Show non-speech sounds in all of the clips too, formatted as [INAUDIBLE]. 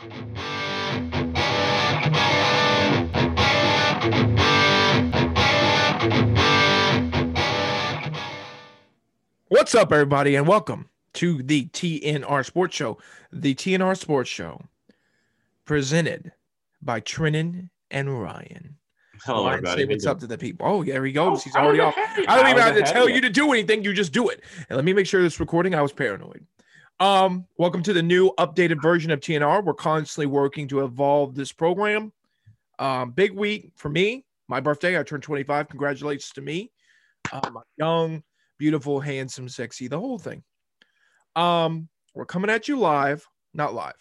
What's up, everybody, and welcome to the TNR Sports Show. The TNR Sports Show, presented by Trinan and Ryan. Hello, Ryan, everybody. Say what's up to the people. Oh, there he goes. Oh, He's already off. I don't even have to tell you. to do anything. You just do it. And let me make sure this recording. I was paranoid. Um, welcome to the new updated version of TNR. We're constantly working to evolve this program. Um, big week for me. My birthday. I turned 25. Congratulations to me. Um, young, beautiful, handsome, sexy, the whole thing. Um, we're coming at you live, not live.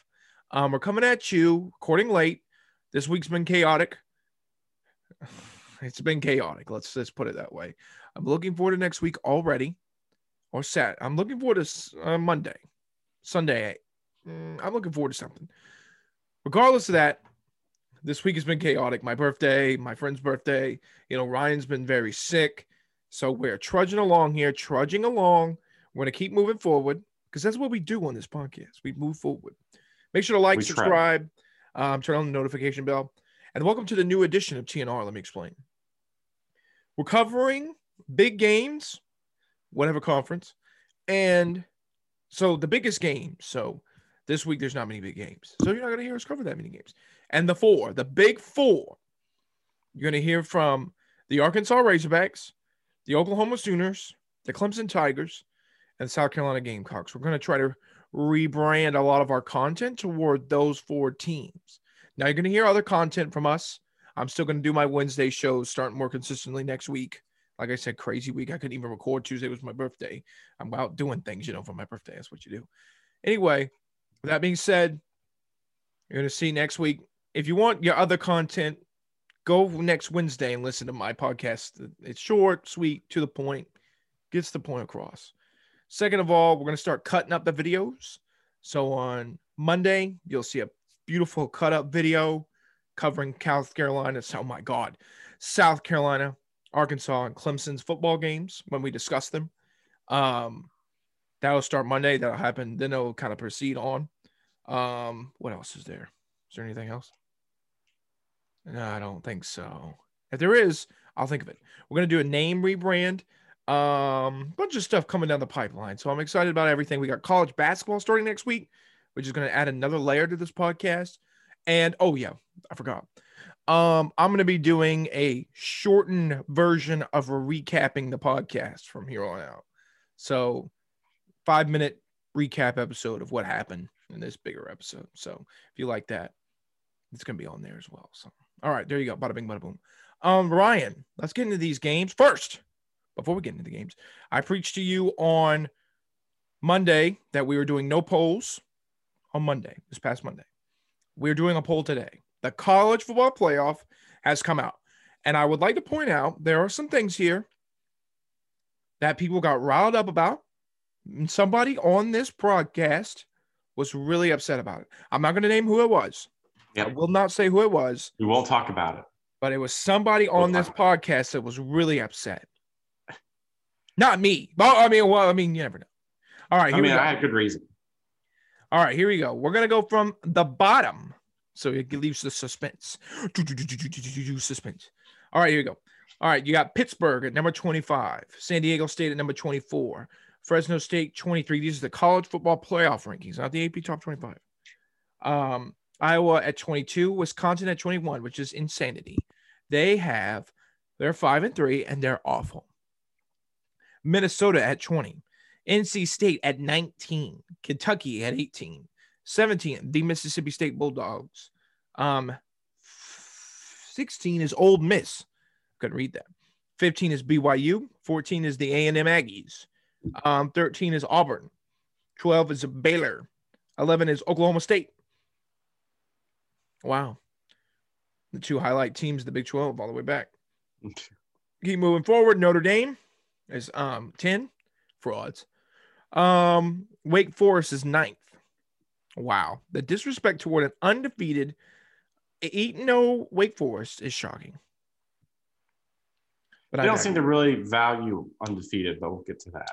Um, we're coming at you recording late. This week's been chaotic. [LAUGHS] It's been chaotic. Let's let's put it that way. I'm looking forward to next week already, or Sat. I'm looking forward to uh, Monday, Sunday. Mm, I'm looking forward to something. Regardless of that, this week has been chaotic. My birthday, my friend's birthday. You know, Ryan's been very sick, so we're trudging along here, trudging along. We're gonna keep moving forward because that's what we do on this podcast. We move forward. Make sure to like, We subscribe, um, turn on the notification bell, and welcome to the new edition of TNR. Let me explain. We're covering big games, whatever conference, and so the biggest game. So this week there's not many big games, so you're not gonna hear us cover that many games. And the four, the big four, you're gonna hear from the Arkansas Razorbacks, the Oklahoma Sooners, the Clemson Tigers, and South Carolina Gamecocks. We're gonna try to rebrand a lot of our content toward those four teams. Now you're gonna hear other content from us. I'm still going to do my Wednesday shows starting more consistently next week. Like I said, crazy week. I couldn't even record. Tuesday was my birthday. I'm out doing things, you know, for my birthday. That's what you do. Anyway, with that being said, you're going to see next week. If you want your other content, go next Wednesday and listen to my podcast. It's short, sweet, to the point, gets the point across. Second of all, we're going to start cutting up the videos. So on Monday, you'll see a beautiful cut up video covering South Carolina. Oh my God, South Carolina, Arkansas, and Clemson's football games when we discuss them. Um, that'll start Monday. That'll happen. Then it'll kind of proceed on. Um, what else is there? Is there anything else? No, I don't think so. If there is, I'll think of it. We're gonna do a name rebrand. Um, bunch of stuff coming down the pipeline. So I'm excited about everything. We got college basketball starting next week, which is gonna add another layer to this podcast. And oh yeah, I forgot. Um, I'm gonna be doing a shortened version of a recapping the podcast from here on out. So five minute recap episode of what happened in this bigger episode. So if you like that, it's gonna be on there as well. So all right, there you go. Bada bing, bada boom. Um, Ryan, let's get into these games first. Before we get into the games, I preached to you on Monday that we were doing no polls on Monday, this past Monday. We're doing a poll today. The college football playoff has come out. And I would like to point out there are some things here that people got riled up about. And Somebody on this broadcast was really upset about it. I'm not going to name who it was. I will not say who it was, We won't talk about it. but it was somebody on this podcast that was really upset. Not me. Well, I mean, well, I mean, you never know. All right, I mean, we go. I had good reason. All right, here we go. We're gonna go from the bottom, so it leaves the suspense. Suspense. All right, here we go. All right, you got Pittsburgh at number 25, San Diego State at number 24, Fresno State 23. These are the college football playoff rankings, not the AP top 25. Um, Iowa at 22, Wisconsin at 21, which is insanity. They have they're five and three, and they're awful. Minnesota at 20. NC State at 19, Kentucky at 18, 17, the Mississippi State Bulldogs. Um, 16 is Ole Miss. Couldn't read that. 15 is BYU. 14 is the A&M Aggies. Um, 13 is Auburn. 12 is Baylor. 11 is Oklahoma State. Wow. The two highlight teams, the Big 12, all the way back. [LAUGHS] Keep moving forward. Notre Dame is um 10 frauds. Um, Wake Forest is ninth. Wow, the disrespect toward an undefeated 8 0 Wake Forest is shocking. But They I don't seem to really value undefeated, but we'll get to that.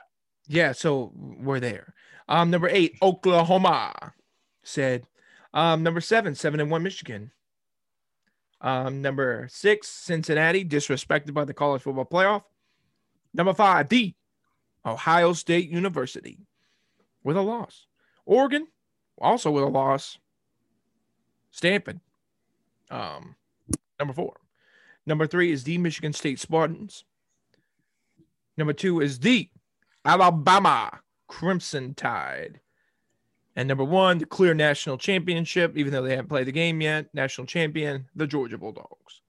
Yeah, so we're there. Um, number eight, Oklahoma said. Um, number seven, seven and one Michigan. Um, number six, Cincinnati, disrespected by the college football playoff. Number five, D, Ohio State University, with a loss. Oregon, also with a loss. Stanford, um, number four. Number three is the Michigan State Spartans. Number two is the Alabama Crimson Tide. And number one, the clear national championship, even though they haven't played the game yet, national champion, the Georgia Bulldogs.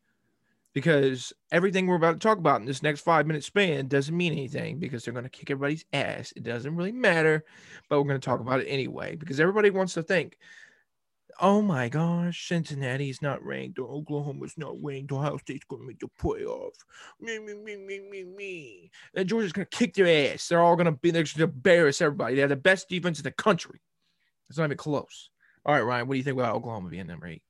Because everything we're about to talk about in this next five minute span doesn't mean anything because they're going to kick everybody's ass. It doesn't really matter, but we're going to talk about it anyway because everybody wants to think, oh my gosh, Cincinnati's not ranked or Oklahoma's not ranked. Ohio State's going to make the playoff. Me, me, me, me, me, me. And Georgia's going to kick their ass. They're all going to be, they're going to embarrass everybody. They have the best defense in the country. It's not even close. All right, Ryan, what do you think about Oklahoma being number eight?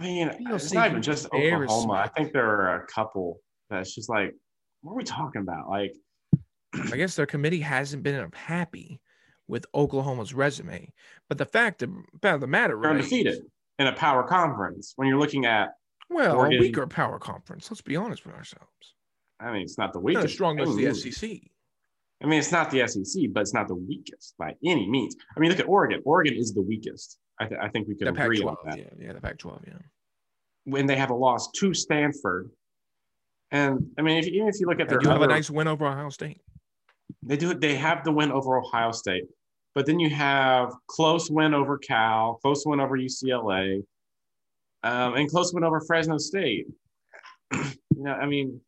I mean, it's not even just Oklahoma. I think there are a couple that's just like, what are we talking about? Like, I guess their committee hasn't been happy with Oklahoma's resume. But the fact of, the matter they're remains, undefeated in a power conference. When you're looking at, well, Oregon- a weaker power conference. Let's be honest with ourselves. I mean, it's not the Not weakest. as strong as the. SEC. I mean, it's not the SEC, but it's not the weakest by any means. I mean, look at Oregon. Oregon is the weakest. I, th- I think we could The agree on Pac-12, that. yeah, yeah, the Pac-12, yeah. When they have a loss to Stanford, and I mean, if, even if you look at their, They do have a nice win over Ohio State. they do they have the win over Ohio State, but then you have close win over Cal, close win over UCLA, um, and close win over Fresno State. [CLEARS THROAT] you know, I mean,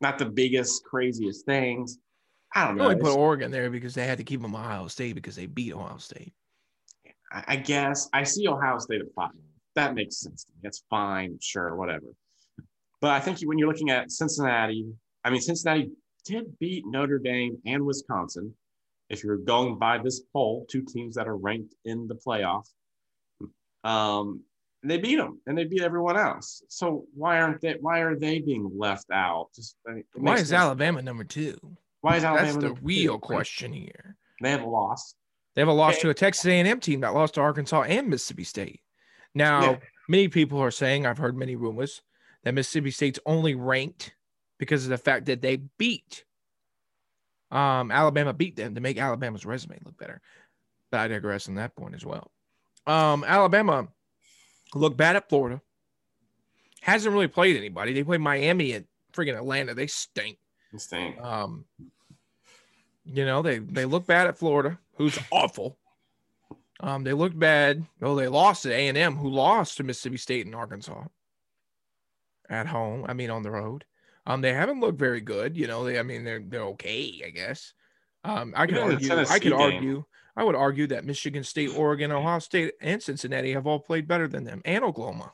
not the biggest, craziest things. I don't I know. only put Oregon there because they had to keep them Ohio State because they beat Ohio State. I guess I see Ohio State at five. That makes sense to me. That's fine, sure, whatever. But I think when you're looking at Cincinnati, I mean, Cincinnati did beat Notre Dame and Wisconsin. If you're going by this poll, two teams that are ranked in the playoff, um, they beat them and they beat everyone else. So why aren't they? Why are they being left out? Just I mean, Why is no- Alabama number two? Why is Alabama? That's the number two? real question here. They have lost. They have a loss Okay. to a Texas A&M team that lost to Arkansas and Mississippi State. Now, Yeah. many people are saying, I've heard many rumors that Mississippi State's only ranked because of the fact that they beat um, Alabama beat them to make Alabama's resume look better. But I digress on that point as well. Um, Alabama looked bad at Florida. Hasn't really played anybody. They played Miami at freaking Atlanta. They stink. Insane. Um, you know, they they look bad at Florida, who's awful. Um, they looked bad. Oh, they lost to A and M, who lost to Mississippi State and Arkansas at home. I mean, on the road. Um, they haven't looked very good. You know, they I mean they're they're okay, I guess. Um, I could argue. I could game. argue. I would argue that Michigan State, Oregon, Ohio State, and Cincinnati have all played better than them, and Oklahoma.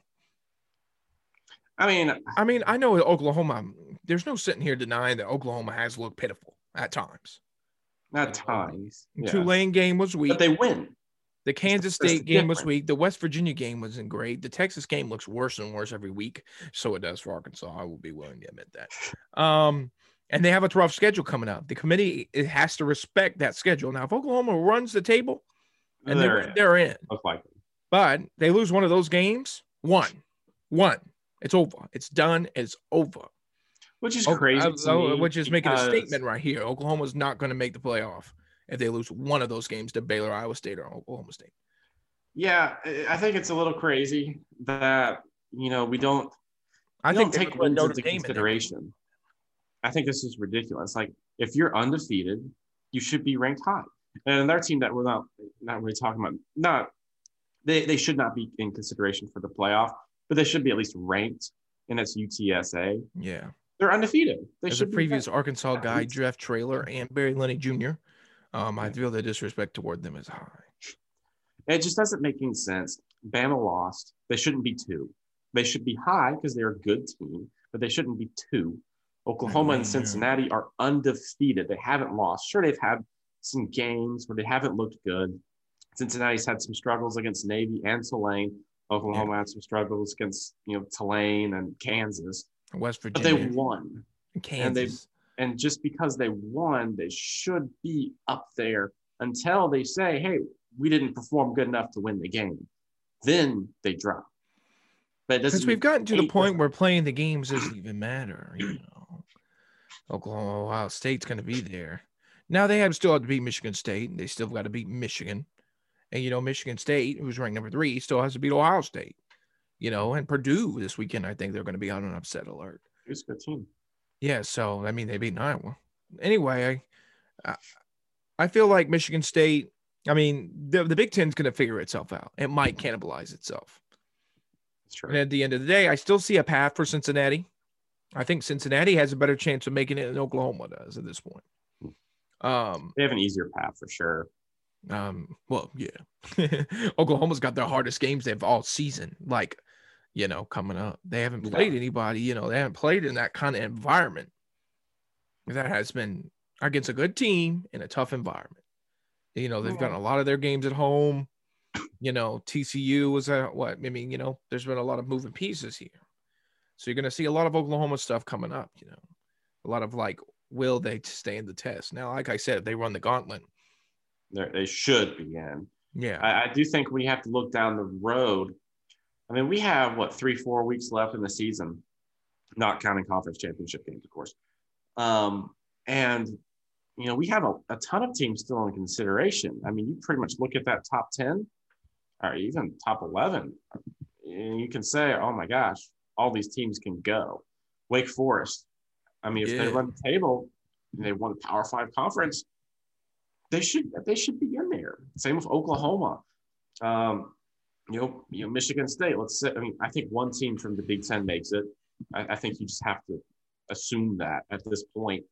I mean, I mean, I know Oklahoma. There's no sitting here denying that Oklahoma has looked pitiful at times. Not ties. The Yeah. Tulane game was weak. But they win. the Kansas that's the State game was weak. The West Virginia game wasn't great. The Texas game looks worse and worse every week. So it does for Arkansas. I will be willing to admit that. Um, and they have a rough schedule coming up. The committee it has to respect that schedule. Now, if Oklahoma runs the table and They're they're, in. they're in, Most likely. but they lose one of those games, one, one, it's over. It's done. It's over. Which is Oh, crazy. oh, which is making a statement right here. Oklahoma's not going to make the playoff if they lose one of those games to Baylor, Iowa State, or Oklahoma State. Yeah, I I think it's a little crazy that you know we don't. I we think don't take wins into Dame in there. consideration. I think this is ridiculous. Like if you're undefeated, you should be ranked high. And another team that we're not not really talking about, not they they should not be in consideration for the playoff, but they should be at least ranked. And it's UTSA. Yeah. They're undefeated. They As a previous. Arkansas guy. Jeff Traylor and Barry Lunney Jr., um, I feel the disrespect toward them is high. It just doesn't make any sense. Bama lost. They shouldn't be two. They should be high because they're a good team, but they shouldn't be two. Oklahoma and. Cincinnati are undefeated. They haven't lost. Sure, they've had some games where they haven't looked good. Cincinnati's had some struggles against Navy and Tulane. Oklahoma had some struggles against you know Tulane and Kansas, West Virginia. but they won. and and they- Kansas. And just because they won, they should be up there until they say, "Hey, we didn't perform good enough to win the game." then they drop. But. Because we've gotten to the point where playing the games doesn't even matter. You know, Oklahoma, Ohio State's going to be there. Now they have still have to beat Michigan State. and They still got to beat Michigan, and you know Michigan State, who's ranked number three, still has to beat Ohio State. You know, and Purdue this weekend, I think they're going to be on an upset alert. It's a good team. Yeah, so I mean they beat Iowa. Anyway, I, I- feel like Michigan State. I mean, the the Big Ten's going to figure itself out. It might cannibalize itself. It's true. And at the end of the day, I still see a path for Cincinnati. I think Cincinnati has a better chance of making it than Oklahoma does at this point. Um, They have an easier path for sure. um, well, yeah. [LAUGHS] Oklahoma's got their hardest games they've all season, like, you know, coming up. They haven't Yeah. played anybody, you know, they haven't played in that kind of environment. That has been against a good team in a tough environment. You know, they've gotten a lot of their games at home. You know, TCU was at what? I mean, you know, there's been a lot of moving pieces here. So you're going to see a lot of Oklahoma stuff coming up, you know, a lot of like, will they stand the test? Now, like I said, they run the gauntlet. They're, they should be in. Yeah. I, I do think we have to look down the road. I mean, we have what three, four weeks left in the season, not counting conference championship games, of course. Um, and you know, we have a, a ton of teams still in consideration. I mean, you pretty much look at that top ten, or even top eleven, and you can say, "Oh my gosh, all these teams can go." Wake Forest. I mean, if they run the table, and they won a Power Five conference, they should they should be in there. Same with Oklahoma. Um, you know, you know, Michigan State. Let's say, I mean, I think one team from the Big Ten makes it. I, I think you just have to assume that at this point.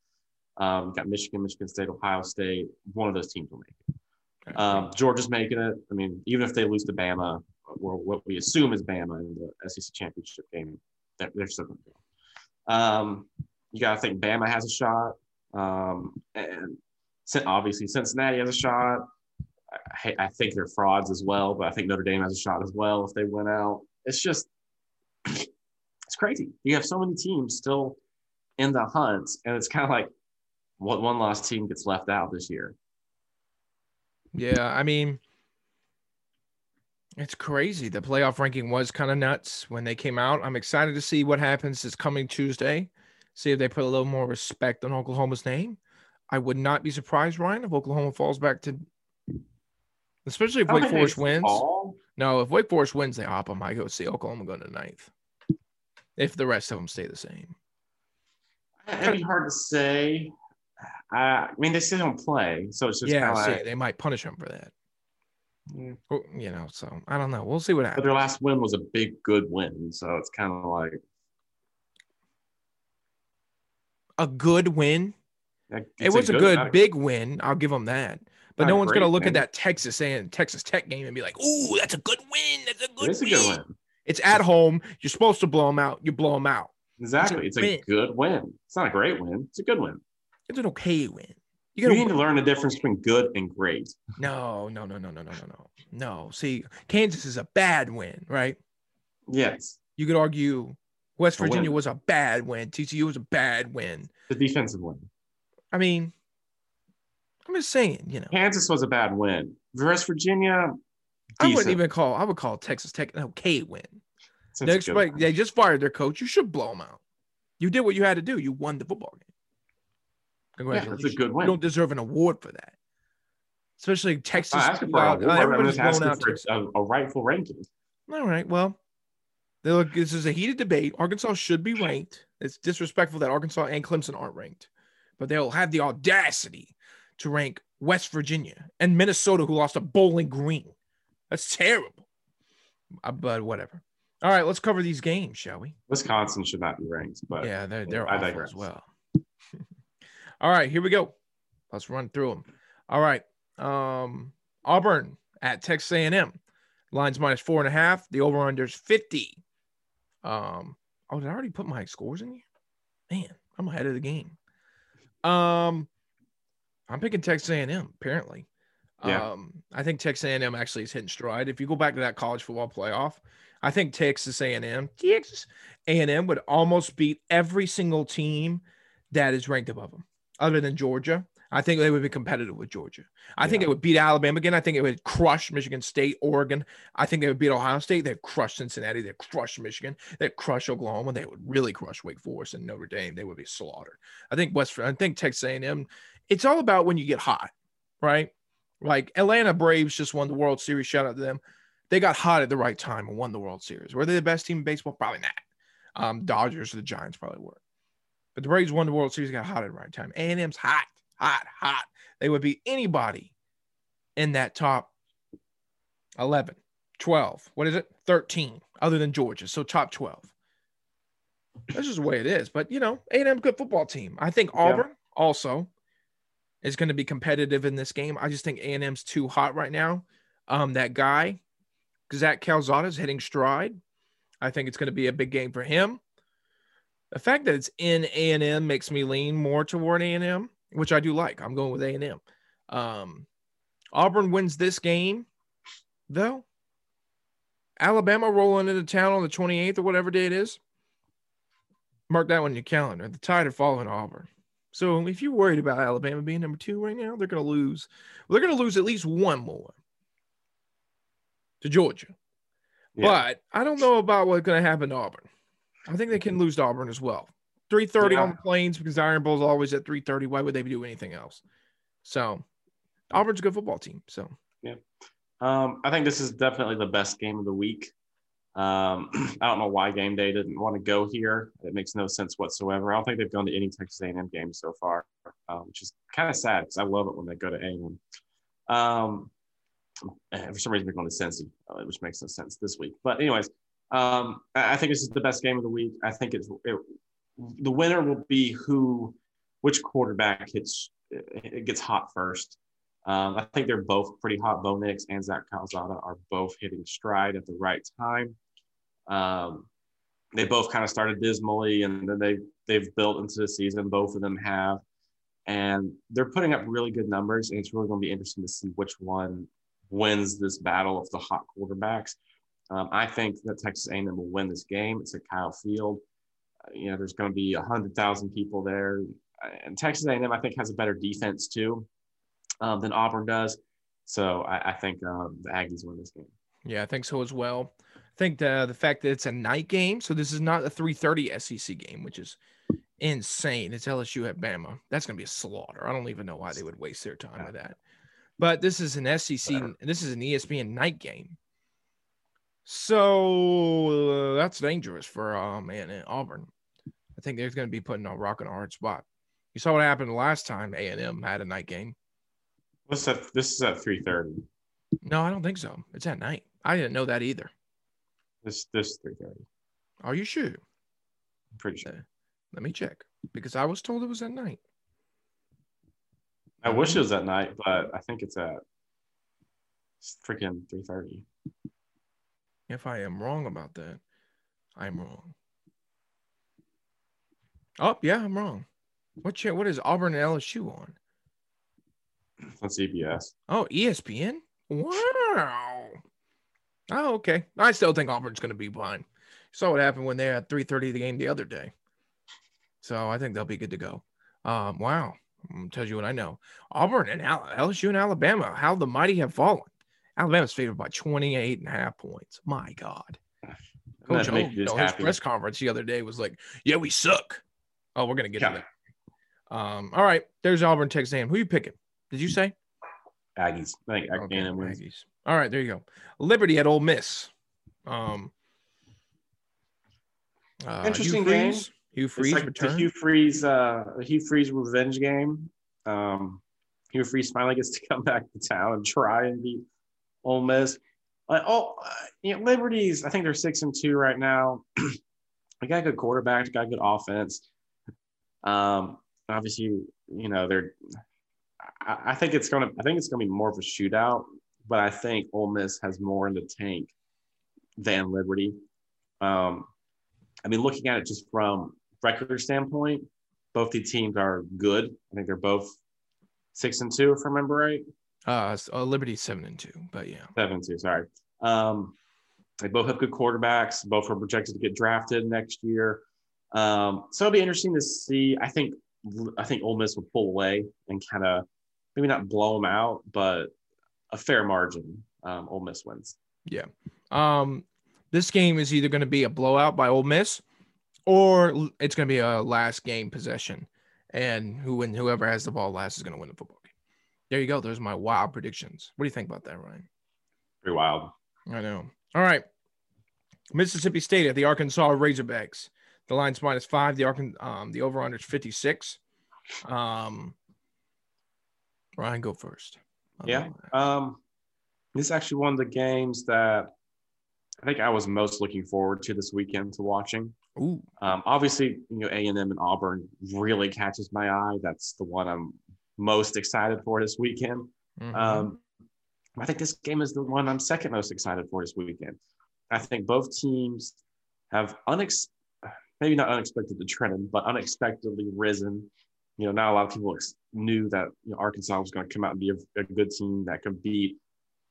Um, got Michigan, Michigan State, Ohio State. One of those teams will make it. Um, Georgia's making it. I mean, even if they lose to Bama, or what we assume is Bama in the SEC championship game, they're, they're still going to go. Um, you got to think Bama has a shot, um, and obviously Cincinnati has a shot. I, I think they're frauds as well, but I think Notre Dame has a shot as well if they win out. It's just, [CLEARS THROAT] it's crazy. You have so many teams still in the hunt, and it's kind of like what one lost team gets left out this year. Yeah, I mean, it's crazy. The playoff ranking was kind of nuts when they came out. I'm excited to see what happens this coming Tuesday. See if they put a little more respect on Oklahoma's name. I would not be surprised, Ryan, if Oklahoma falls back to, especially if Wake Forest wins. fall. No, if Wake Forest wins, they hop them. I go see Oklahoma going to ninth. If the rest of them stay the same. It'd be hard to say. Uh, I mean, they still don't play, so it's just yeah, like, they might punish them for that. Yeah. Well, You know, so I don't know. We'll see what happens. But their last win was a big, good win, so it's kind of like A good win. It was a good, not big win. I'll give them that. But Not no one's gonna great look at that Texas and Texas Tech game and be like, "Ooh, that's a good win. That's a good It is a good win. It's at home. You're supposed to blow them out. You blow them out. Exactly, it's a win. good win. It's not a great win. It's a good win. It's an okay win. You You need to learn the difference between good and great. no, no, no, no, no, no, no, no. No. See, Kansas is a bad win, right? Yes, You could argue West A. Virginia was a bad win. TCU was a bad win. the defensive win. I mean, I'm just saying, you know, Kansas was a bad win. West Virginia, I wouldn't even call. I would call Texas Tech an okay win. Next, a They, good expect, win. they just fired their coach. You should blow them out. You did what you had to do. You won the football game. Yeah, Congratulations. a good win. You don't deserve an award for that. Especially Texas. I'm asking for a I'm just asking out for a, a rightful ranking. All right. Well, they look, this is a heated debate. Arkansas should be ranked. It's disrespectful that Arkansas and Clemson aren't ranked, but they'll have the audacity to rank West Virginia and Minnesota, who lost to Bowling Green. That's terrible. Uh, but whatever. All right, let's cover these games, shall we? Wisconsin should not be ranked, but yeah, they're they're I awful digress. as well. [LAUGHS] All right, here we go. Let's run through them. All right, um, Auburn at Texas A&M. Lines minus four and a half. The over under is fifty. Um, oh, did I already put my scores in here? Man, I'm ahead of the game. Um, I'm picking Texas A&M. Apparently, Yeah. um, I think Texas A&M actually is hitting stride. If you go back to that college football playoff, I think Texas A&M, Texas A&M would almost beat every single team that is ranked above them, other than Georgia. I think they would be competitive with Georgia. I think it would beat Alabama again. I think it would crush Michigan State, Oregon. I think they would beat Ohio State. They'd crush Cincinnati. They'd crush Michigan. They'd crush Oklahoma. They would really crush Wake Forest and Notre Dame. They would be slaughtered. I think West. I think Texas A&M. It's all about when you get hot, right? Like Atlanta Braves just won the World Series. Shout out to them. They got hot at the right time and won the World Series. Were they the best team in baseball? Probably not. Um, Dodgers or the Giants probably were. But the Braves won the World Series, got hot at the right time. A&M's hot, hot, hot. They would beat anybody in that top 11, 12. What is it? 13, other than Georgia. So top 12. That's just the way it is. But, you know, A&M good football team. I think Auburn also is going to be competitive in this game. I just think A&M's too hot right now. Um, that guy, Zach Calzada is hitting stride. I think it's going to be a big game for him. The fact that it's in A and M makes me lean more toward A and M, which I do like. I'm going with A and M. Um, Auburn wins this game, though. Alabama rolling into town on the 28th or whatever day it is. Mark that one in your calendar. The Tide are following Auburn. So if you're worried about Alabama being number two right now, they're going to lose. Well, they're going to lose at least one more to Georgia. Yeah. But I don't know about what's going to happen to Auburn. I think they can lose to Auburn as well. 3:30 Yeah. on the plains because Iron Bowl's always at 3:30. Why would they do anything else? So Auburn's a good football team. So Um, I think this is definitely the best game of the week. Um, [CLEARS THROAT] I don't know why game day didn't want to go here. It makes no sense whatsoever. I don't think they've gone to any Texas A&M games so far, um, which is kind of sad because I love it when they go to A&M. Um, for some reason, they're going to Cincy, uh, which makes no sense this week. But anyways, um, I I think this is the best game of the week. I think it's it, the winner will be who, which quarterback hits it gets hot first. Um, I think they're both pretty hot. Bo Nix and Zach Calzada are both hitting stride at the right time. Um, they both kind of started dismally, and then they they've built into the season. Both of them have, and they're putting up really good numbers. And it's really going to be interesting to see which one wins this battle of the hot quarterbacks. Um, I think that Texas A&M will win this game. It's at Kyle Field. Uh, you know, there's going to be hundred thousand people there, and Texas A&M I think has a better defense too um, than Auburn does. So I, I think um, the Aggies win this game. yeah, I think so as well. I think the the fact that it's a night game, so this is not a 3:30 SEC game, which is insane. It's LSU at Bama. That's going to be a slaughter. I don't even know why they would waste their time with that. But this is an SEC. Whatever. This is an ESPN night game. So uh, that's dangerous for um and, and Auburn. I think they're going to be putting a rock in a hard spot. You saw what happened last time A and M had a night game. What's that? This is at three thirty. No, I don't think so. It's at night. I didn't know that either. This this three thirty. Are you sure? I'm pretty sure. Uh, let me check because I was told it was at night. I wish it um, was at night, but I think it's at it's freaking three thirty. If I am wrong about that, I'm wrong. Oh, yeah, I'm wrong. What what is Auburn and LSU on? On CBS. Oh, ESPN? Wow. Oh, okay. I still think Auburn's going to be fine. Saw what happened when they had 3:30 the game the other day. So I think they'll be good to go. Um, wow. I'm tells you what I know. Auburn and Al- LSU and Alabama, how the mighty have fallen. Alabama's favored by 28 and a half points. My God. Coach O, you know, his press conference the other day was like, "Yeah, we suck." Oh, we're gonna get Yeah. to that. Um, all right, there's Auburn, Texas A&M. Who you picking? Did you say? Aggies. I think Okay. Aggies. All right, there you go. Liberty at Ole Miss. Um, uh, Interesting Hugh game. Freeze, Hugh Freeze like return. Hugh Freeze, uh, Hugh Freeze revenge game. Um, Hugh Freeze finally gets to come [LAUGHS] back to town and try and beat Ole Miss. Like, oh, uh, you know, Liberties. I think they're six and two right now. [CLEARS THROAT] they got a good quarterback. Got a good offense. Um, obviously, you know they're. I, I think it's gonna. I think it's gonna be more of a shootout, but I think Ole Miss has more in the tank than Liberty. Um, I mean, looking at it just from record standpoint, both the teams are good. I think they're both six and two, if I remember right. uh, s- uh, Liberty seven and two, but yeah, Seven and two, sorry. Um, they both have good quarterbacks. Both are projected to get drafted next year. Um, so it'll be interesting to see. I think I think Ole Miss will pull away and kind of maybe not blow them out, but a fair margin. Um, Ole Miss wins. Yeah. Um, this game is either going to be a blowout by Ole Miss, or it's going to be a last game possession, and who and whoever has the ball last is going to win the football game. There you go. There's my wild predictions. What do you think about that, Ryan? Pretty wild. I know. All right. Mississippi State at the Arkansas Razorbacks. The line's minus five. The Arkan, um, the over under is 56. Um, Ryan, go first. Yeah. Um, this is actually one of the games that I think I was most looking forward to this weekend to watching. Ooh. Um, obviously, you know, A and Auburn really catches my eye. That's the one I'm most excited for this weekend. Mhm. Um, I think this game is the one I'm second most excited for this weekend. I think both teams have unex- maybe not unexpected to trend, but unexpectedly risen. You know, not a lot of people knew that you know, Arkansas was going to come out and be a, a good team that could beat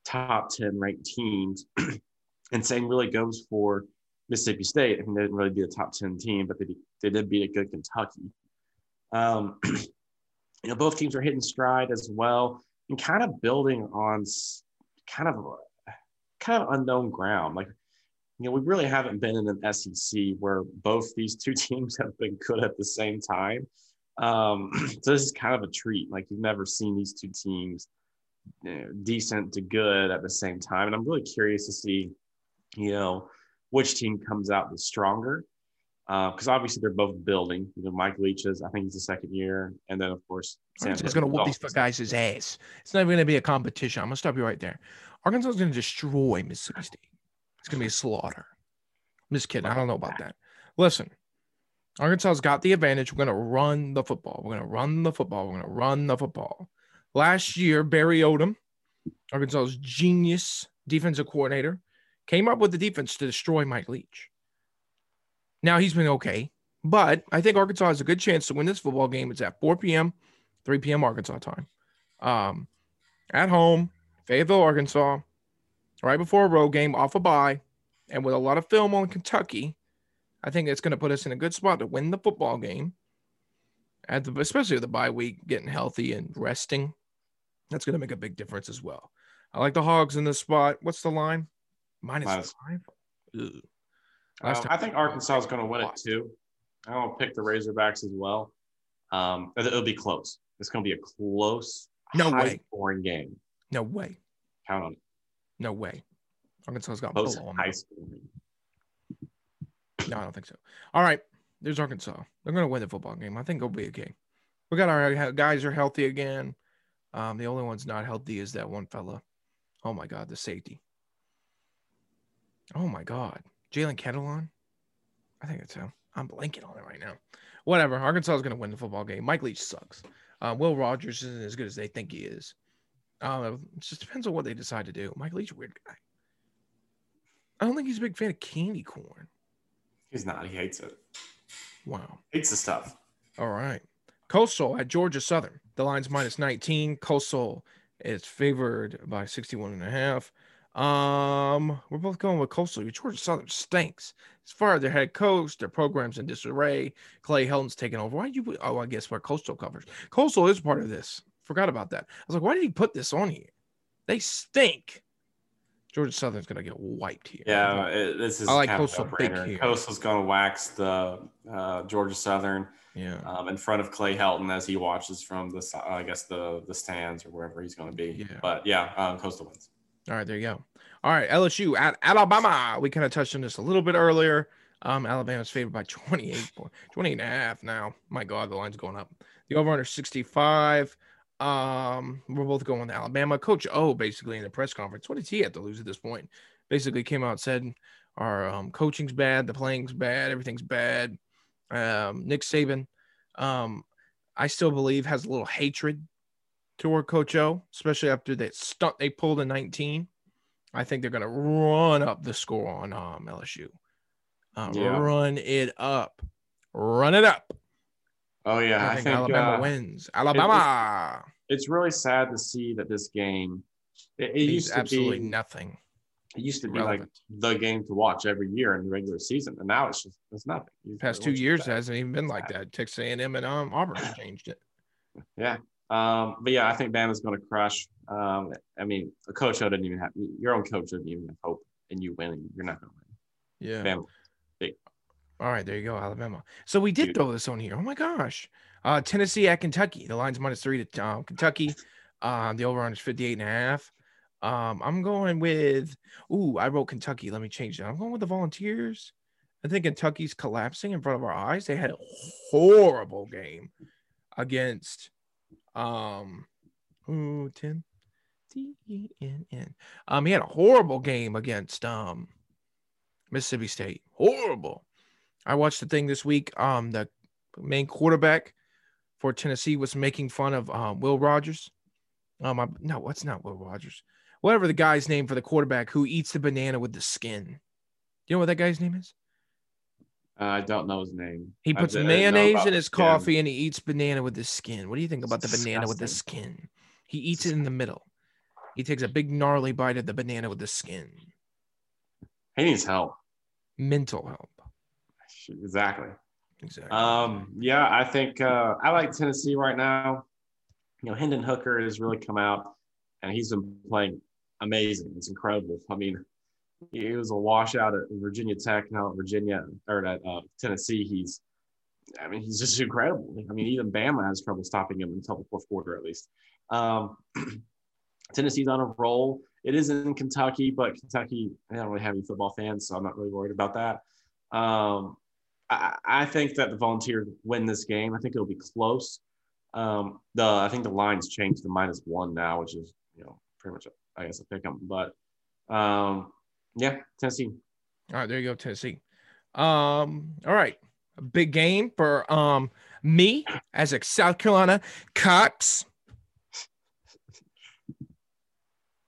top 10 ranked teams. [CLEARS THROAT] and same really goes for Mississippi State. I think they didn't really be a top 10 team, but they, they did beat a good Kentucky. Um, [CLEARS THROAT] you know, both teams are hitting stride as well and kind of building on kind of kind of unknown ground. Like, you know, we really haven't been in an SEC where both these two [LAUGHS] teams have been good at the same time. Um, [CLEARS THROAT] so this is kind of a treat. Like you've never seen these two teams you know, decent to good at the same time, and I'm really curious to see, you know, which team comes out the stronger. Because obviously they're both building. You know, Mike Leach is, I think he's the second year, and then of course Arkansas is going to whoop these guys' ass. It's not even going to be a competition. I'm going to stop you right there. Arkansas is going to destroy Mississippi State. It's going to be a slaughter. I'm just kidding. I don't know about that. Listen, Arkansas's got the advantage. We're going to run the football. We're going to run the football. We're going to run the football. Last year, Barry Odom, Arkansas's genius defensive coordinator, came up with the defense to destroy Mike Leach. Now he's been okay, but I think Arkansas has a good chance to win this football game. It's at 4 p.m., 3 p.m. Arkansas time. Um, at home, Fayetteville, Arkansas, right before a road game off a bye, and with a lot of film on Kentucky, I think it's going to put us in a good spot to win the football game. At the, especially with the bye week, getting healthy and resting, that's going to make a big difference as well. I like the Hogs in this spot. What's the line? Minus, Minus- five. Uh, I think Arkansas is going to win it too. I'm going to pick the Razorbacks as well. Um, it- it'll be close. It's going to be a close, No way. scoring game. No way. Count on it. No way. Arkansas's got 'em. high scoring. No, I don't think so. All right. There's Arkansas. They're going to win the football game. I think it'll be a game. We got our guys are healthy again. Um, the only one's not healthy is that one fella. Oh my God, the safety. Oh my God, Jalen Catalon. I think it's him. I'm blanking on it right now. Whatever. Arkansas is going to win the football game. Mike Leach sucks. Uh, Will Rogers isn't as good as they think he is. Uh, it just depends on what they decide to do. Mike Leach, a weird guy. I don't think he's a big fan of candy corn. He's not. He hates it. Wow. Hates the stuff. All right. Coastal at Georgia Southern. The line's minus 19. Coastal is favored by 61 and a half. Um, we're both going with Coastal. Georgia Southern stinks. As far as their head coach, their program's in disarray. Clay Helton's taking over. Why did you? Oh, I guess where Coastal covers. Coastal is part of this. Forgot about that. I was like, why did he put this on here? They stink. Georgia Southern's gonna get wiped here. Yeah, it, this is I like Coastal big here. Coastal's going to wax the uh, Georgia Southern Yeah. um, in front of Clay Helton as he watches from the, I guess the the stands or wherever he's going to be. Yeah. But yeah, um, Coastal wins. All right, there you go. All right, LSU at Alabama. We kind of touched on this a little bit earlier. Um, Alabama's favored by 28, point- 28 and a half now. My God, the line's going up. The over under 65. Um, we're both going to Alabama. Coach O basically in the press conference. What does he have to lose at this point? Basically came out and said our um, coaching's bad, the playing's bad, everything's bad. Um, Nick Saban, um, I still believe has a little hatred toward Coach O, especially after that stunt they pulled in 19. I think they're going to run up the score on um, LSU. Uh, Yeah. Run it up. Run it up. Oh yeah, I, I think, think, Alabama uh, wins. Alabama It's really sad to see that this game. It, it used to absolutely be nothing. It used to be Relevant. like the game to watch every year in the regular season, and now it's just it's nothing. You- Past two years hasn't even been like that. Texas A&M and um, Auburn changed it. Yeah. Um, but yeah, I think Bama's going to crush. Um, I mean, a coach didn't even have your own coach doesn't even have hope and you winning. You're not going to Yeah. win. Bama. All right, there you go, Alabama. So we did Dude. throw this on here. Oh my gosh. Uh, Tennessee at Kentucky. The line's minus three to um, Kentucky. Um, the over on is 58 and a half. Um, I'm going with, ooh, I wrote Kentucky. Let me change that. I'm going with the Volunteers. I think Kentucky's collapsing in front of our eyes. They had a horrible game against, um, ooh, 10. T-E-N-N. Um, he had a horrible game against um Mississippi State. Horrible. I watched the thing this week. Um, the main quarterback for Tennessee was making fun of um, Will Rogers. Um, I, no, what's not Will Rogers? Whatever the guy's name for the quarterback who eats the banana with the skin. Do you know what that guy's name is? Uh, I don't know his name. He puts didn't mayonnaise in his skin. coffee and he eats banana with the skin. What do you think about the banana with the skin? He eats it in the middle. He takes a big gnarly bite of the banana with the skin. He needs help. Mental help. Exactly. Exactly. Um, yeah, I think uh, I like Tennessee right now. You know, Hendon Hooker has really come out, and he's been playing amazing. It's incredible. I mean, he was a washout at Virginia Tech. Now at Virginia or at uh, Tennessee, he's. I mean, he's just incredible. I mean, even Bama has trouble stopping him until the fourth quarter, at least. Um, [CLEARS THROAT] Tennessee's on a roll. It is in Kentucky, but Kentucky, I don't really have any football fans, so I'm not really worried about that. Um, I, I think that the Volunteers win this game. I think it'll be close. Um, the I think the lines changed to minus one now, which is you know pretty much I guess a pick 'em. But um, yeah, Tennessee. All right, there you go, Tennessee. Um, all right. A big game for um me as a South Carolina Cox.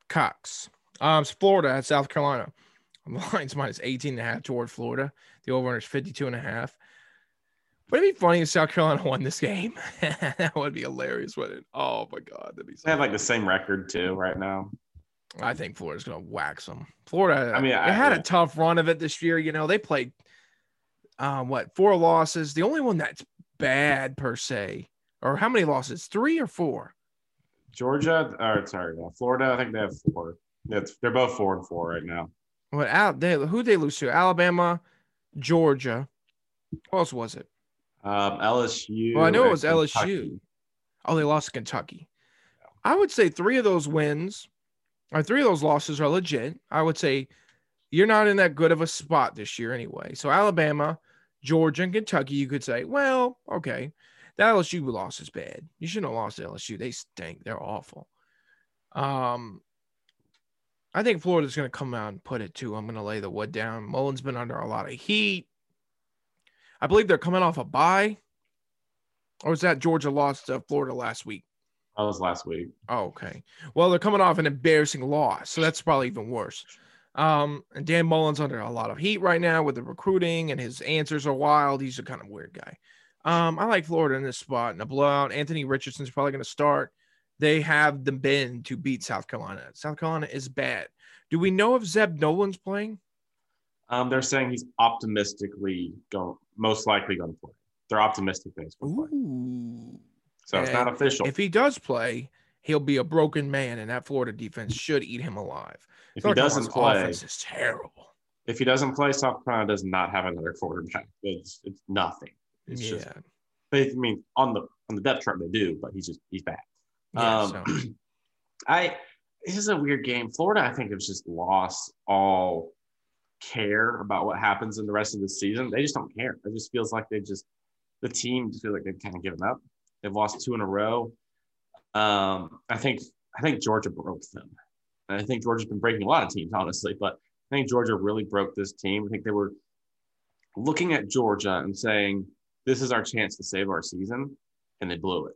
Cox. Um, it's Florida at South Carolina. [LAUGHS] The line's minus 18 and a half toward Florida. The over is 52 and a half. Would it be funny if South Carolina won this game? [LAUGHS] that would be hilarious, wouldn't it? Oh my god, that'd be They so have like the same record too right now. I think Florida's going to wax them. Florida, I mean, they I- had a tough run of it this year. You know, they played, um, what, four losses. The only one that's bad per se, or how many losses? Three or four? Georgia, or sorry, Florida. I think they have four. They're both four and four right now. What? Al, they, who they lose to? Alabama, Georgia. Who else was it? Um, LSU. Well, I know it was LSU. Oh, they lost to Kentucky. I would say three of those wins, or three of those losses are legit. I would say you're not in that good of a spot this year anyway. So Alabama, Georgia, and Kentucky, you could say, well, okay, that LSU loss is bad. You shouldn't have lost to LSU. They stink. They're awful. Um, I think Florida's going to come out and put it too. I'm going to lay the wood down. Mullen's been under a lot of heat. I believe they're coming off a bye. Or was that Georgia lost to Florida last week? That was last week. Oh, okay. Well, they're coming off an embarrassing loss, so that's probably even worse. Um, and Dan Mullen's under a lot of heat right now with the recruiting, and his answers are wild. He's a kind of weird guy. Um, I like Florida in this spot in a blowout. Anthony Richardson's probably going to start. They have the bend to beat South Carolina. South Carolina is bad. Do we know if Zeb Noland's playing? Um, they're saying he's optimistically going, most likely going to play. They're optimistic that he's going to play. So it's not official. If he does play, he'll be a broken man, and that Florida defense should eat him alive. If South he doesn't Carolina's play, offense is terrible. if he doesn't play, South Carolina does not have another quarterback. It's it's nothing. It's yeah. just they, I mean, on the on the depth chart they do, but he's just he's bad. Yeah. um, so. [CLEARS THROAT] I this is a weird game. Florida, I think, has just lost all care about what happens in the rest of the season. They just don't care. It just feels like they just the team just feels like they've kind of given up. They've lost two in a row. Um, I think I think Georgia broke them. And I think Georgia's been breaking a lot of teams, honestly, but I think Georgia really broke this team. I think they were looking at Georgia and saying, "This is our chance to save our season," and they blew it.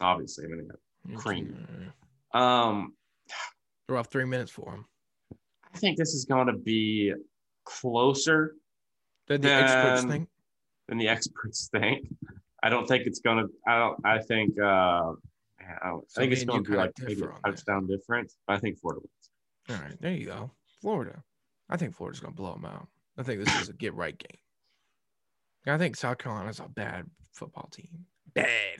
Obviously, I mean, cream. um, Throw off three minutes for him. I think this is going to be closer than the experts think? than the experts [LAUGHS] think. I don't think it's going to. I don't. I think. Uh, I, So I think it's going to be like maybe a that. touchdown difference. I think Florida wins. All right, there you go. Florida. I think Florida's gonna blow them out. I think this is a get right game. I think South Carolina's a bad football team. Bad.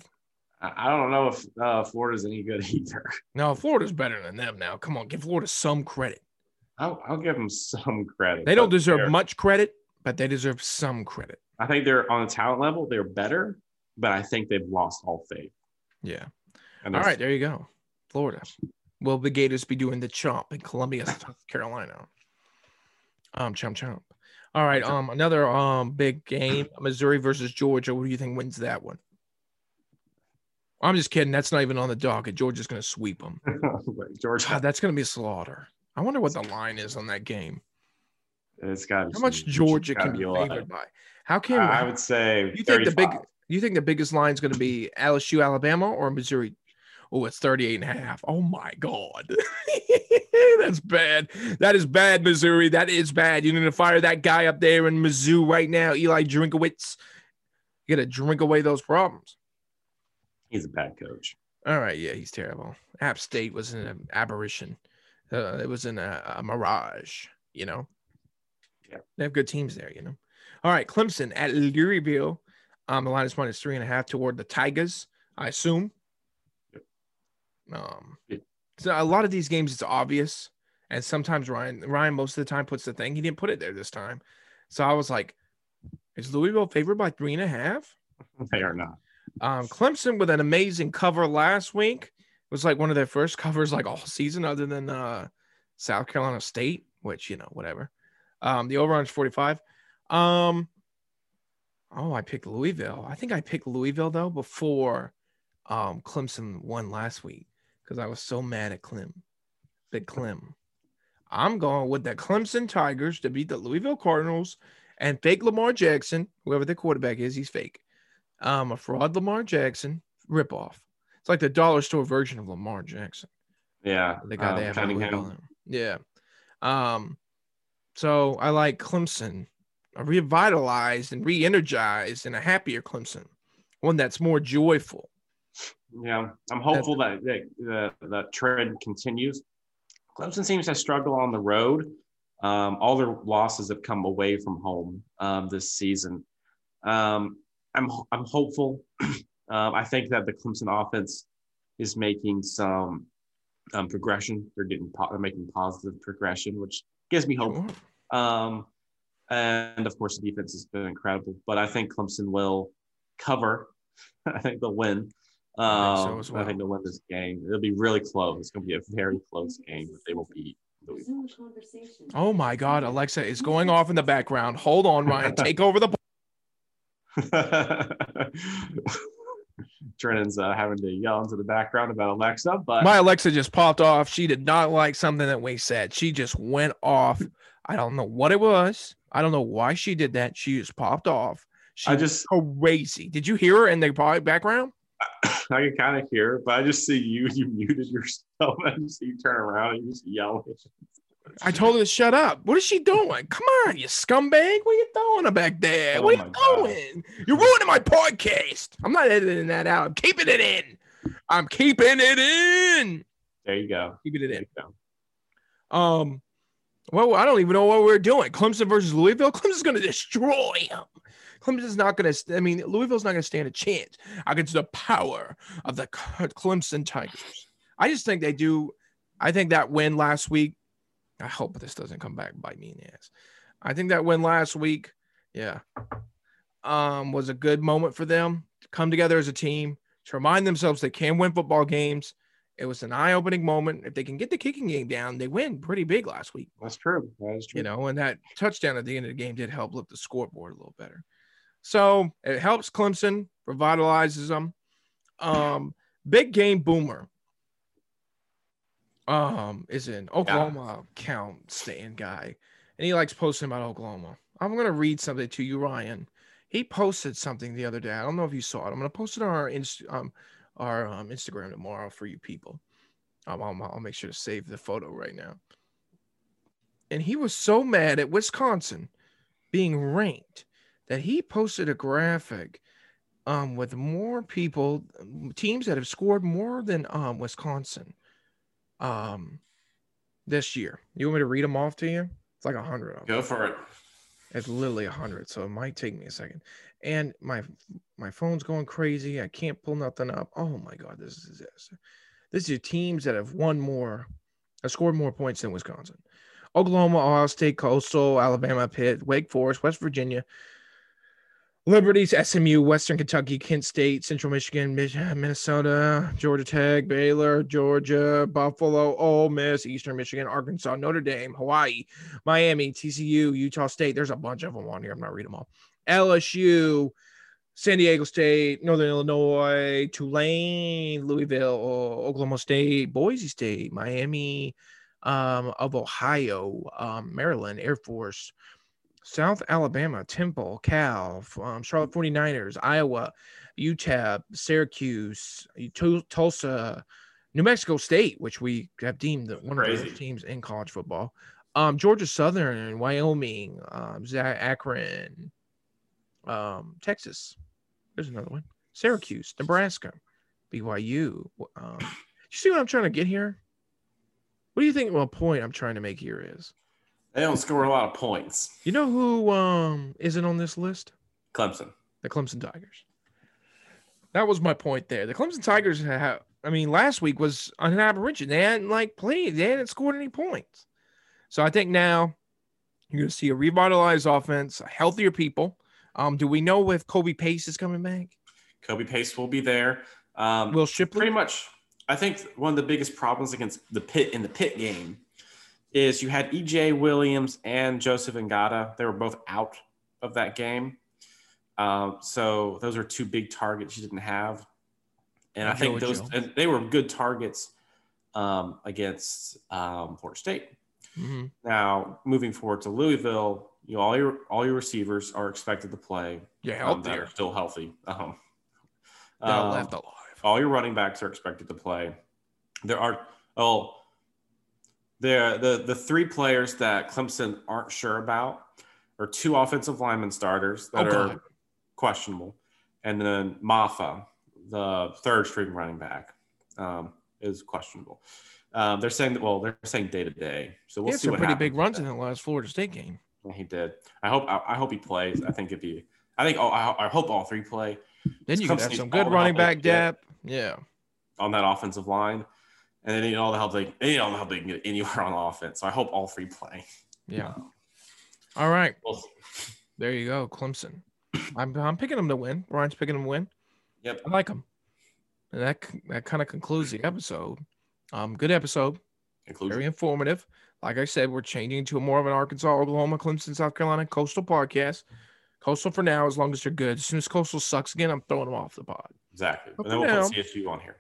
I don't know if uh, Florida's any good [LAUGHS] either. No, Florida's better than them now. Come on, give Florida some credit. I'll, I'll give them some credit. They don't deserve much credit, but they deserve some credit. I think they're on a talent level. They're better, but I think they've lost all faith. Yeah. And All there you go. Florida. Will the Gators be doing the chomp in Columbia, [LAUGHS] South Carolina? Um, chomp chomp. All right. Um, another um big game, Missouri versus Georgia. What do you think wins that one? I'm just kidding. That's not even on the docket. Georgia's gonna sweep them. [LAUGHS] Georgia. God, that's gonna be a slaughter. I wonder what the line is on that game. It's got How much Georgia can be favored by? How can I would say you think the big you think the biggest line is going to be LSU Alabama or Missouri? Oh, it's 38 and a half. Oh my god. [LAUGHS] That's bad. That is bad, Missouri. That is bad. You need to fire that guy up there in Mizzou right now, Eli Drinkwitz. You got to drink away those problems. He's a bad coach. All right, yeah, he's terrible. App State was an aberration. Uh, it was in a, a mirage, you know. Yeah. they have good teams there, you know. All right, Clemson at Louisville. Um, the line is minus three and a half toward the Tigers, I assume. Yep. Um, Yep. so a lot of these games it's obvious, and sometimes Ryan Ryan most of the time puts the thing. He didn't put it there this time, so I was like, is Louisville favored by three and a half? [LAUGHS] They are not. Um, Clemson with an amazing cover last week. It was like one of their first [LAUGHS] covers like all season, other than uh, South Carolina State, which you know whatever. Um, the over is forty five. Um, oh, I picked Louisville. I think I picked Louisville though before um, Clemson won last week because I was so mad at Clem, Big Clem. I'm going with the Clemson Tigers to beat the Louisville Cardinals and fake Lamar Jackson, whoever the quarterback is, he's fake. Um, a fraud Lamar Jackson ripoff. It's like the dollar store version of Lamar Jackson. Yeah. The guy um, they have in Cunningham. Yeah. Um, so I like Clemson, a revitalized and re-energized and a happier Clemson, one that's more joyful. Yeah, I'm hopeful that that the, the trend continues. Clemson seems to struggle on the road. Um, all their losses have come away from home um, this season. Um, I'm I'm hopeful. [CLEARS THROAT] um, I think that the Clemson offense is making some um, progression. They're getting po- they're making positive progression, which gives me hope. Um, and of course, the defense has been incredible. But I think Clemson will cover. [LAUGHS] I think they'll win. I think so Um, as I think they'll win this game. It'll be really close. It's going to be a very close game, but they will beat Oh my God, Alexa is going off in the background. Hold on, Ryan. Take over the. [LAUGHS] Trennan's uh, having to yell into the background about Alexa, but My Alexa just popped off. She did not like something that we said. She just went off. I don't know what it was. I don't know why she did that. She just popped off. She I was just crazy. Did you hear her in the background? [COUGHS] I can kind of hear, but I just see you. [LAUGHS] You muted yourself, [LAUGHS] and see you turn around and you just yell. I told her to shut up. What is she doing? Come on, you scumbag. What are you doing back there? Oh what are you God. doing? You're ruining my podcast. I'm not editing that out. I'm keeping it in. I'm keeping it in. There you go. Keeping it in. Um, well, I don't even know what we're doing. Clemson versus Louisville. Clemson's going to destroy them. Clemson's not going to. I mean, Louisville's not going to stand a chance against the power of the Clemson Tigers. I just think they do. I think that win last week. I hope this doesn't come back and bite me in the ass. I think that win last week, yeah, um, was a good moment for them to come together as a team to remind themselves they can win football games. It was an eye-opening moment. If they can get the kicking game down, they win pretty big last week, That's true. That is true. you know. And that touchdown at the end of the game did help lift the scoreboard a little better. So it helps Clemson, revitalizes them. Um, big game boomer. Um, is an Oklahoma count stand guy, and he likes posting about Oklahoma. I'm gonna read something to you, Ryan. He posted something the other day. I don't know if you saw it. I'm gonna post it on our inst- um our um, Instagram tomorrow for you people. Um, I'll, I'll make sure to save the photo right now. And he was so mad at Wisconsin being ranked that he posted a graphic um, with more people, teams that have scored more than um, Wisconsin. Um, this year. You want me to read them off to you? It's like a hundred. Go for it. It's literally a hundred, so it might take me a second. And my my phone's going crazy. I can't pull nothing up. Oh my god, this is disaster. This is teams that have won more, have scored more points than Wisconsin. Oklahoma, Ohio State, Coastal, Alabama, Pitt, Wake Forest, West Virginia, Liberties, SMU, Western Kentucky, Kent State, Central Michigan, Minnesota, Georgia Tech, Baylor, Georgia, Buffalo, Ole Miss, Eastern Michigan, Arkansas, Notre Dame, Hawaii, Miami, TCU, Utah State. There's a bunch of them on here. I'm not reading them all. LSU, San Diego State, Northern Illinois, Tulane, Louisville, Oklahoma State, Boise State, Miami um, of Ohio, um, Maryland, Air Force, South Alabama, Temple, Cal, um, Charlotte 49ers, Iowa, UTEP, Syracuse, Tulsa, New Mexico State, which we have deemed one Crazy. of the best teams in college football. Um, Georgia Southern, Wyoming, um, Akron, um, Texas. There's another one. Syracuse, Nebraska, BYU. Um, you see what I'm trying to get here? What do you think? Well, point I'm trying to make here is they don't score a lot of points. You know who um, isn't on this list? Clemson. The Clemson Tigers. That was my point there. The Clemson Tigers have. I mean, last week was an aberration. They hadn't like played. They hadn't scored any points. So I think now you're going to see a revitalized offense, healthier people. Um, do we know if Kobe Pace is coming back? Kobe Pace will be there. Um, Will Shipley? Pretty much. I think one of the biggest problems against the pit in the pit game is you had EJ Williams and Joseph Ngata. They were both out of that game. Um, so those are two big targets you didn't have. And I think those and they were good targets um, against um, Florida State. Mm-hmm. Now moving forward to Louisville, you know, all your all your receivers are expected to play. Yeah, um, that are still healthy. Um, um, left alive. All your running backs are expected to play. There are oh the the the three players that Clemson aren't sure about are two offensive lineman starters that oh, are questionable, and then Mafah, the third string running back, um, is questionable. Um, they're saying that well, they're saying day to day. So we'll see. Some pretty big runs in the last Florida State game. He did. I hope. I, I hope he plays. I think if he, I think. Oh, I, I hope all three play. Then you can have some good running back depth. Yeah. On that offensive line and they need all the help they, they need all the help they can get anywhere on offense. So I hope all three play. Yeah. All right. We'll there you go, Clemson. I'm I'm picking them to win. Brian's picking them to win. Yep. I like them. And that that kind of concludes the episode. Um, good episode. Very informative. Like I said, we're changing to a more of an Arkansas, Oklahoma, Clemson, South Carolina coastal podcast. Coastal for now, as long as they're good. As soon as Coastal sucks again, I'm throwing them off the pod. Exactly. But and then we'll now, put CSU on here.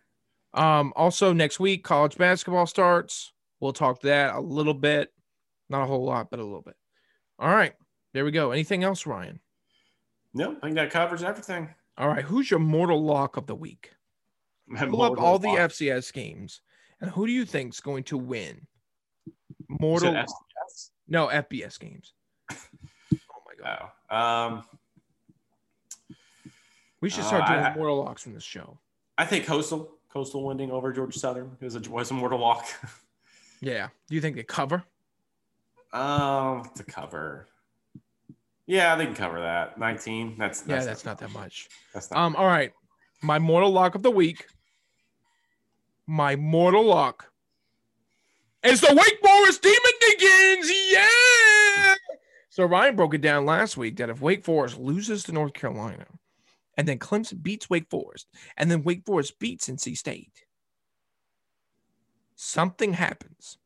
Um, also next week, college basketball starts. We'll talk that a little bit, not a whole lot, but a little bit. All right, there we go. Anything else, Ryan? No, I think that covers everything. All right, who's your mortal lock of the week? Pull up all lock. the FCS games, and who do you think is going to win? Mortal. FCS? No, FBS games. [LAUGHS] oh my god. Oh, um, we should start uh, doing I, mortal locks from this show. I think Coastal. Coastal winning over Georgia Southern. It was a, was a mortal walk. [LAUGHS] yeah. Do you think they cover? Um, to cover. Yeah, they can cover that. 19. That's, that's yeah, that's not, that much. That's not um, all right. My mortal lock of the week. My mortal lock is the Wake Forest Demon Deacons. Yeah. So Ryan broke it down last week that if Wake Forest loses to North Carolina, and then Clemson beats Wake Forest, and then Wake Forest beats NC State. Something happens,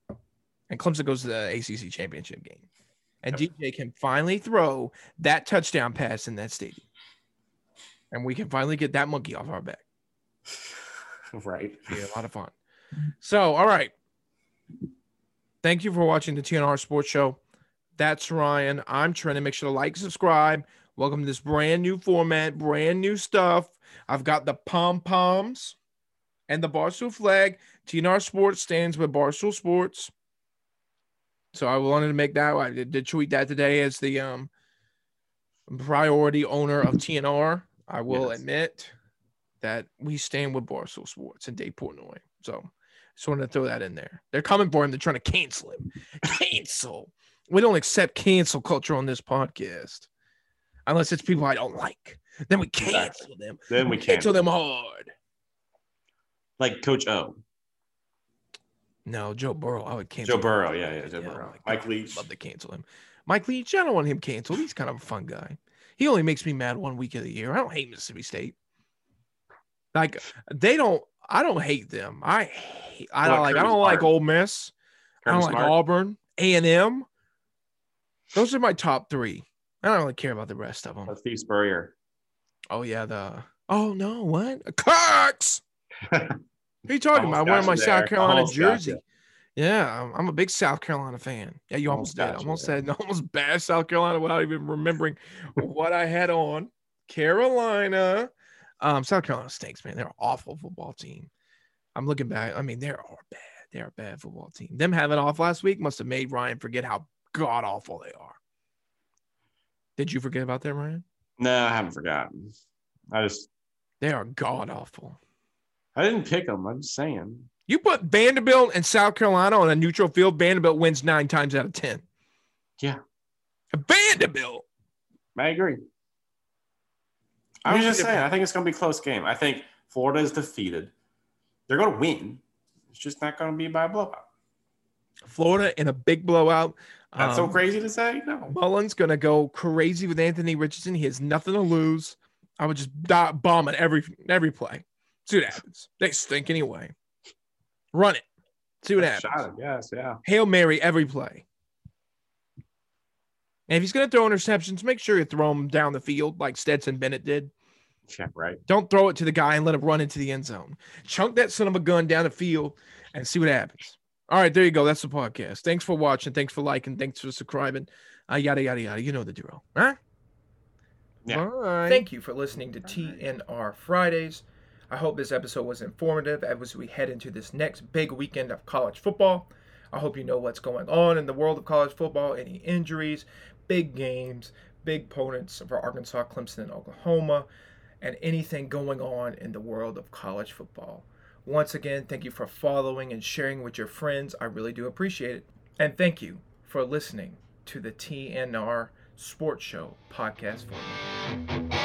and Clemson goes to the ACC championship game, and yep. DJ can finally throw that touchdown pass in that stadium, and we can finally get that monkey off our back. [LAUGHS] right, be a lot of fun. So, all right. Thank you for watching the TNR Sports Show. That's Ryan. I'm trying to make sure to like, subscribe. Welcome to this brand new format, brand new stuff. I've got the pom poms and the Barstool flag. TNR Sports stands with Barstool Sports. So I wanted to make that. I did, tweet that today as the um, priority owner of TNR. I will yes. admit that we stand with Barstool Sports in Dave Portnoy. So Just wanted to throw that in there. They're coming for him. They're trying to cancel him. cancel. We don't accept cancel culture on this podcast, unless it's people I don't like. Then we cancel Exactly. them. Then we can't. cancel them hard. Like Coach O, No, Joe Burrow. I would cancel. Joe Burrow. Yeah, yeah, Joe Yeah, Burrow. my Mike Leach. Love to cancel him. Mike Leach. I don't want him canceled. He's kind of a fun guy. He only makes me mad one week of the year. I don't hate Mississippi State. Like they don't. I don't hate them. I hate. I don't like. I don't like? Ole Miss. I don't like. Auburn. A and M. Those are my top three. I don't really care about the rest of them. Uh, Steve Spurrier. Oh yeah, the. Oh no, what? Cox? [LAUGHS] Who are you talking about? Wearing my you South. Carolina Almost jersey. Yeah, I'm, I'm a big South Carolina fan. Yeah, you almost, Almost did. Almost there. said [LAUGHS] almost bashed South Carolina without even remembering what I had on. Carolina. Um, South Carolina stinks, man. They're an awful football team. I'm looking back. I mean, they are bad. They're a bad football team. Them having off last week must have made Ryan forget how god awful they are. Did you forget about that, Ryan? No, I haven't forgotten. I just They are god awful. I didn't pick them. I'm just saying. You put Vanderbilt and South Carolina on a neutral field, Vanderbilt wins nine times out of 10. Yeah. Vanderbilt. I agree. I was just saying. I think it's going to be a close game. I think Florida is defeated. They're going to win. It's just not going to be by a blowout. Florida in a big blowout. That's so Um, crazy to say. No. Mullen's going to go crazy with Anthony Richardson. He has nothing to lose. I would just die, bomb it every every play. See what happens. They stink anyway. Run it. See what happens. Shot. Yes. Yeah. Hail Mary every play. And if he's going to throw interceptions, make sure you throw them down the field like Stetson Bennett did. Yeah. Right. Don't throw it to the guy and let him run into the end zone. Chunk that son of a gun down the field and see what happens. All right, there you go. That's the podcast. Thanks for watching. Thanks for liking. Thanks for subscribing. Uh, yada yada yada. You know the drill. Huh? Yeah. Bye. Thank you for listening to TNR Fridays. I hope this episode was informative as we head into this next big weekend of college football. I hope you know what's going on in the world of college football, any injuries, big games, big opponents for Arkansas, Clemson, and Oklahoma, and anything going on in the world of college football. Once again, thank you for following and sharing with your friends. I really do appreciate it. And thank you for listening to the TNR Sports Show podcast format.